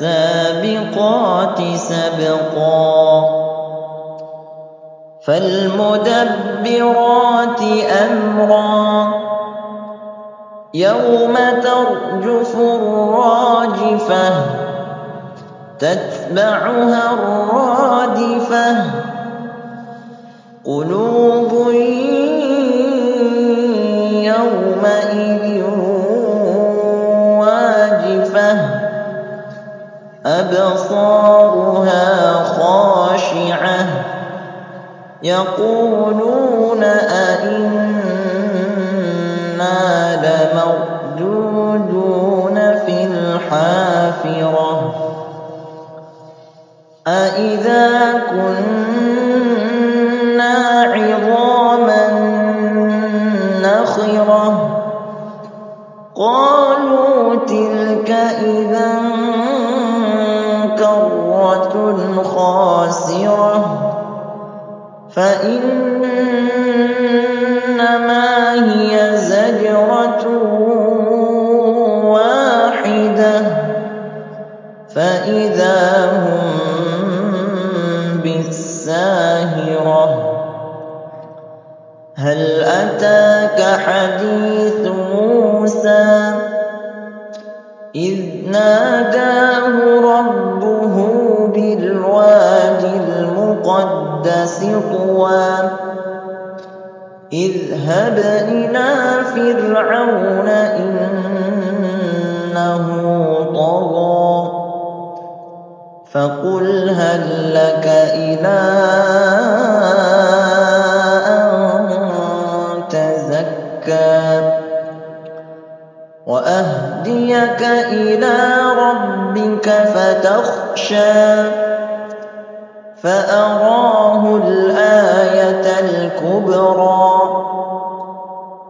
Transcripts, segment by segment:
فَالسَّابِقَاتِ سَبْقًا. فَالْمُدَبِّرَاتِ أَمْرًا. يَوْمَ تَرْجُفُ الرَّاجِفَةُ تَتْبَعُهَا الرَّادِفَةُ. قُلُوبٌ يَوْمَئِذٍ أَبْصَارُهَا خَاشِعَةٌ. يَقُولُونَ أَإِنَّا لَمَرْدُودُونَ فِي الْحَافِرَةِ. أَإِذَا كُنَّا عِظَامًا نَّخِرَةً. خَاسِرَةٌ. فَإِنَّمَا هِيَ زَجْرَةٌ وَاحِدَةٌ. فَإِذَا هُم بِالسَّاهِرَةِ. هَلْ أَتَاكَ حَدِيثُ مُوسَىٰ؟ إِذْ نَادَاهُ بِالْوَادِ الْمُقَدَّسِ طُوًى. اذْهَبْ إِلَىٰ فِرْعَوْنَ إِنَّهُ طَغَىٰ. فَقُلْ هَل لَّكَ إِلَىٰ أَن تَزَكَّىٰ. وَأَهْدِيَكَ إِلَىٰ رَبِّكَ فَتَخْشَىٰ فَأَرَاهُ الْآيَةَ الْكُبْرَىٰ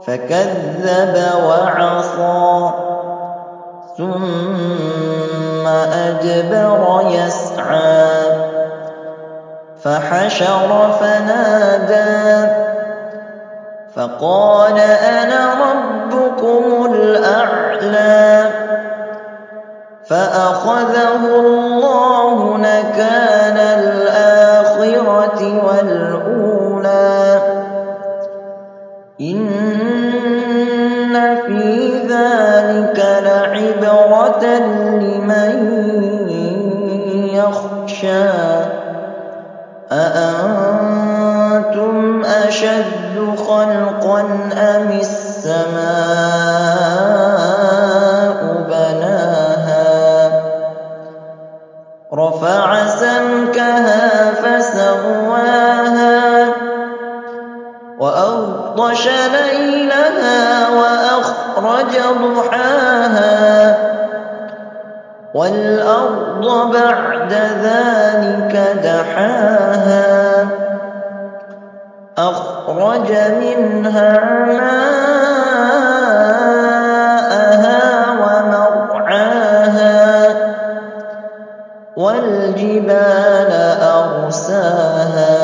فَكَذَّبَ وَعَصَىٰ ثُمَّ أَدْبَرَ يَسْعَىٰ فَحَشَرَ فَنَادَىٰ فَقَالَ أَنَا رَبُّكُمُ الْأَعْلَىٰ فَأَخَذَهُ اللَّهُ نَكَالَ الْآخِرَةِ وَالْأُولَىٰ. إِنَّ فِي ذَٰلِكَ لَعِبْرَةً لِّمَن يَخْشَىٰ. أَأَنتُمْ أَشَدُّ خَلْقًا أَمِ السَّمَاءُ؟ سَمْكَهَا فَسَوَّاهَا وَأَغْطَشَ لَيْلَهَا وَأَخْرَجَ ضُحَاهَا وَالْأَرْضَ بَعْدَ ذَٰلِكَ دَحَاهَا أَخْرَجَ مِنْهَا وَالْجِبَالَ أَرْسَاهَا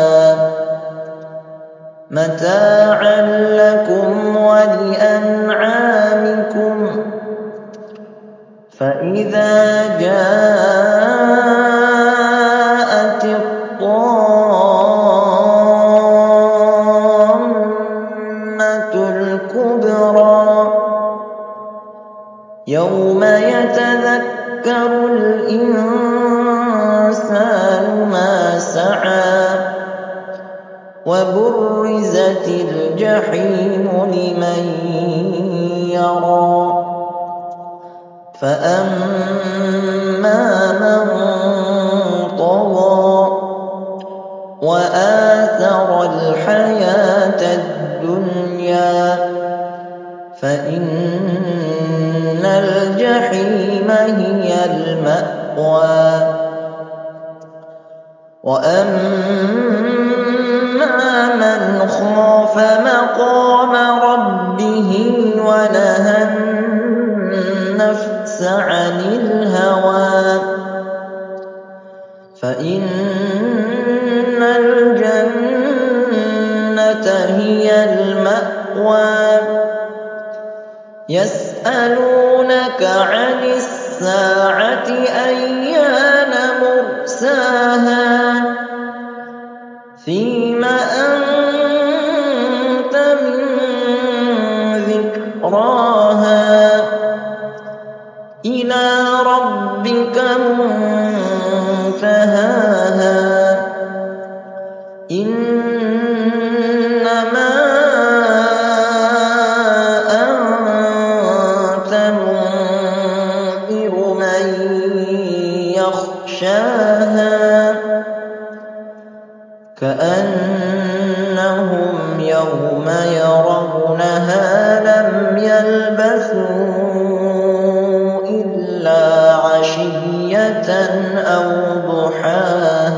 مَتَاعًا لَّكُمْ وَلِأَنْعَامِكُمْ. فَإِذَا جَاءَتِ الطَّامَّةُ الْكُبْرَىٰ يَوْمَ يَتَذَكَّرُ الْإِنسَانُ مَا سَعَىٰ وَبُرِّزَتِ الْجَحِيمُ لِمَن يَرَىٰ فَأَمَّا مَن طَغَىٰ وَآثَرَ الْحَيَاةَ الدُّنْيَا فَإِنَّ الْجَحِيمَ هِيَ الْمَأْوَىٰ وَأَمَّا مَنْ خَافَ مَقَامَ رَبِّهِ وَنَهَى النَّفْسَ عَنِ الْهَوَىٰ فَإِنَّ الْجَنَّةَ هِيَ الْمَأْوَىٰ يَسْأَلُونَكَ عَنِ السَّاعَةِ أَيَّانَ مُرْسَاهَا فِيمَ أَنتَ مِن ذِكْرَاهَا إِلَىٰ رَبِّكَ مُنتَهَاهَا إِنَّمَا أَنتَ مُنذِرُ مَن يَخْشَاهَا كَأَنَّهُمْ يَوْمَ يَرَوْنَهَا لَمْ يَلْبَثُوا إِلَّا عَشِيَّةً أَوْ ضُحَاهَا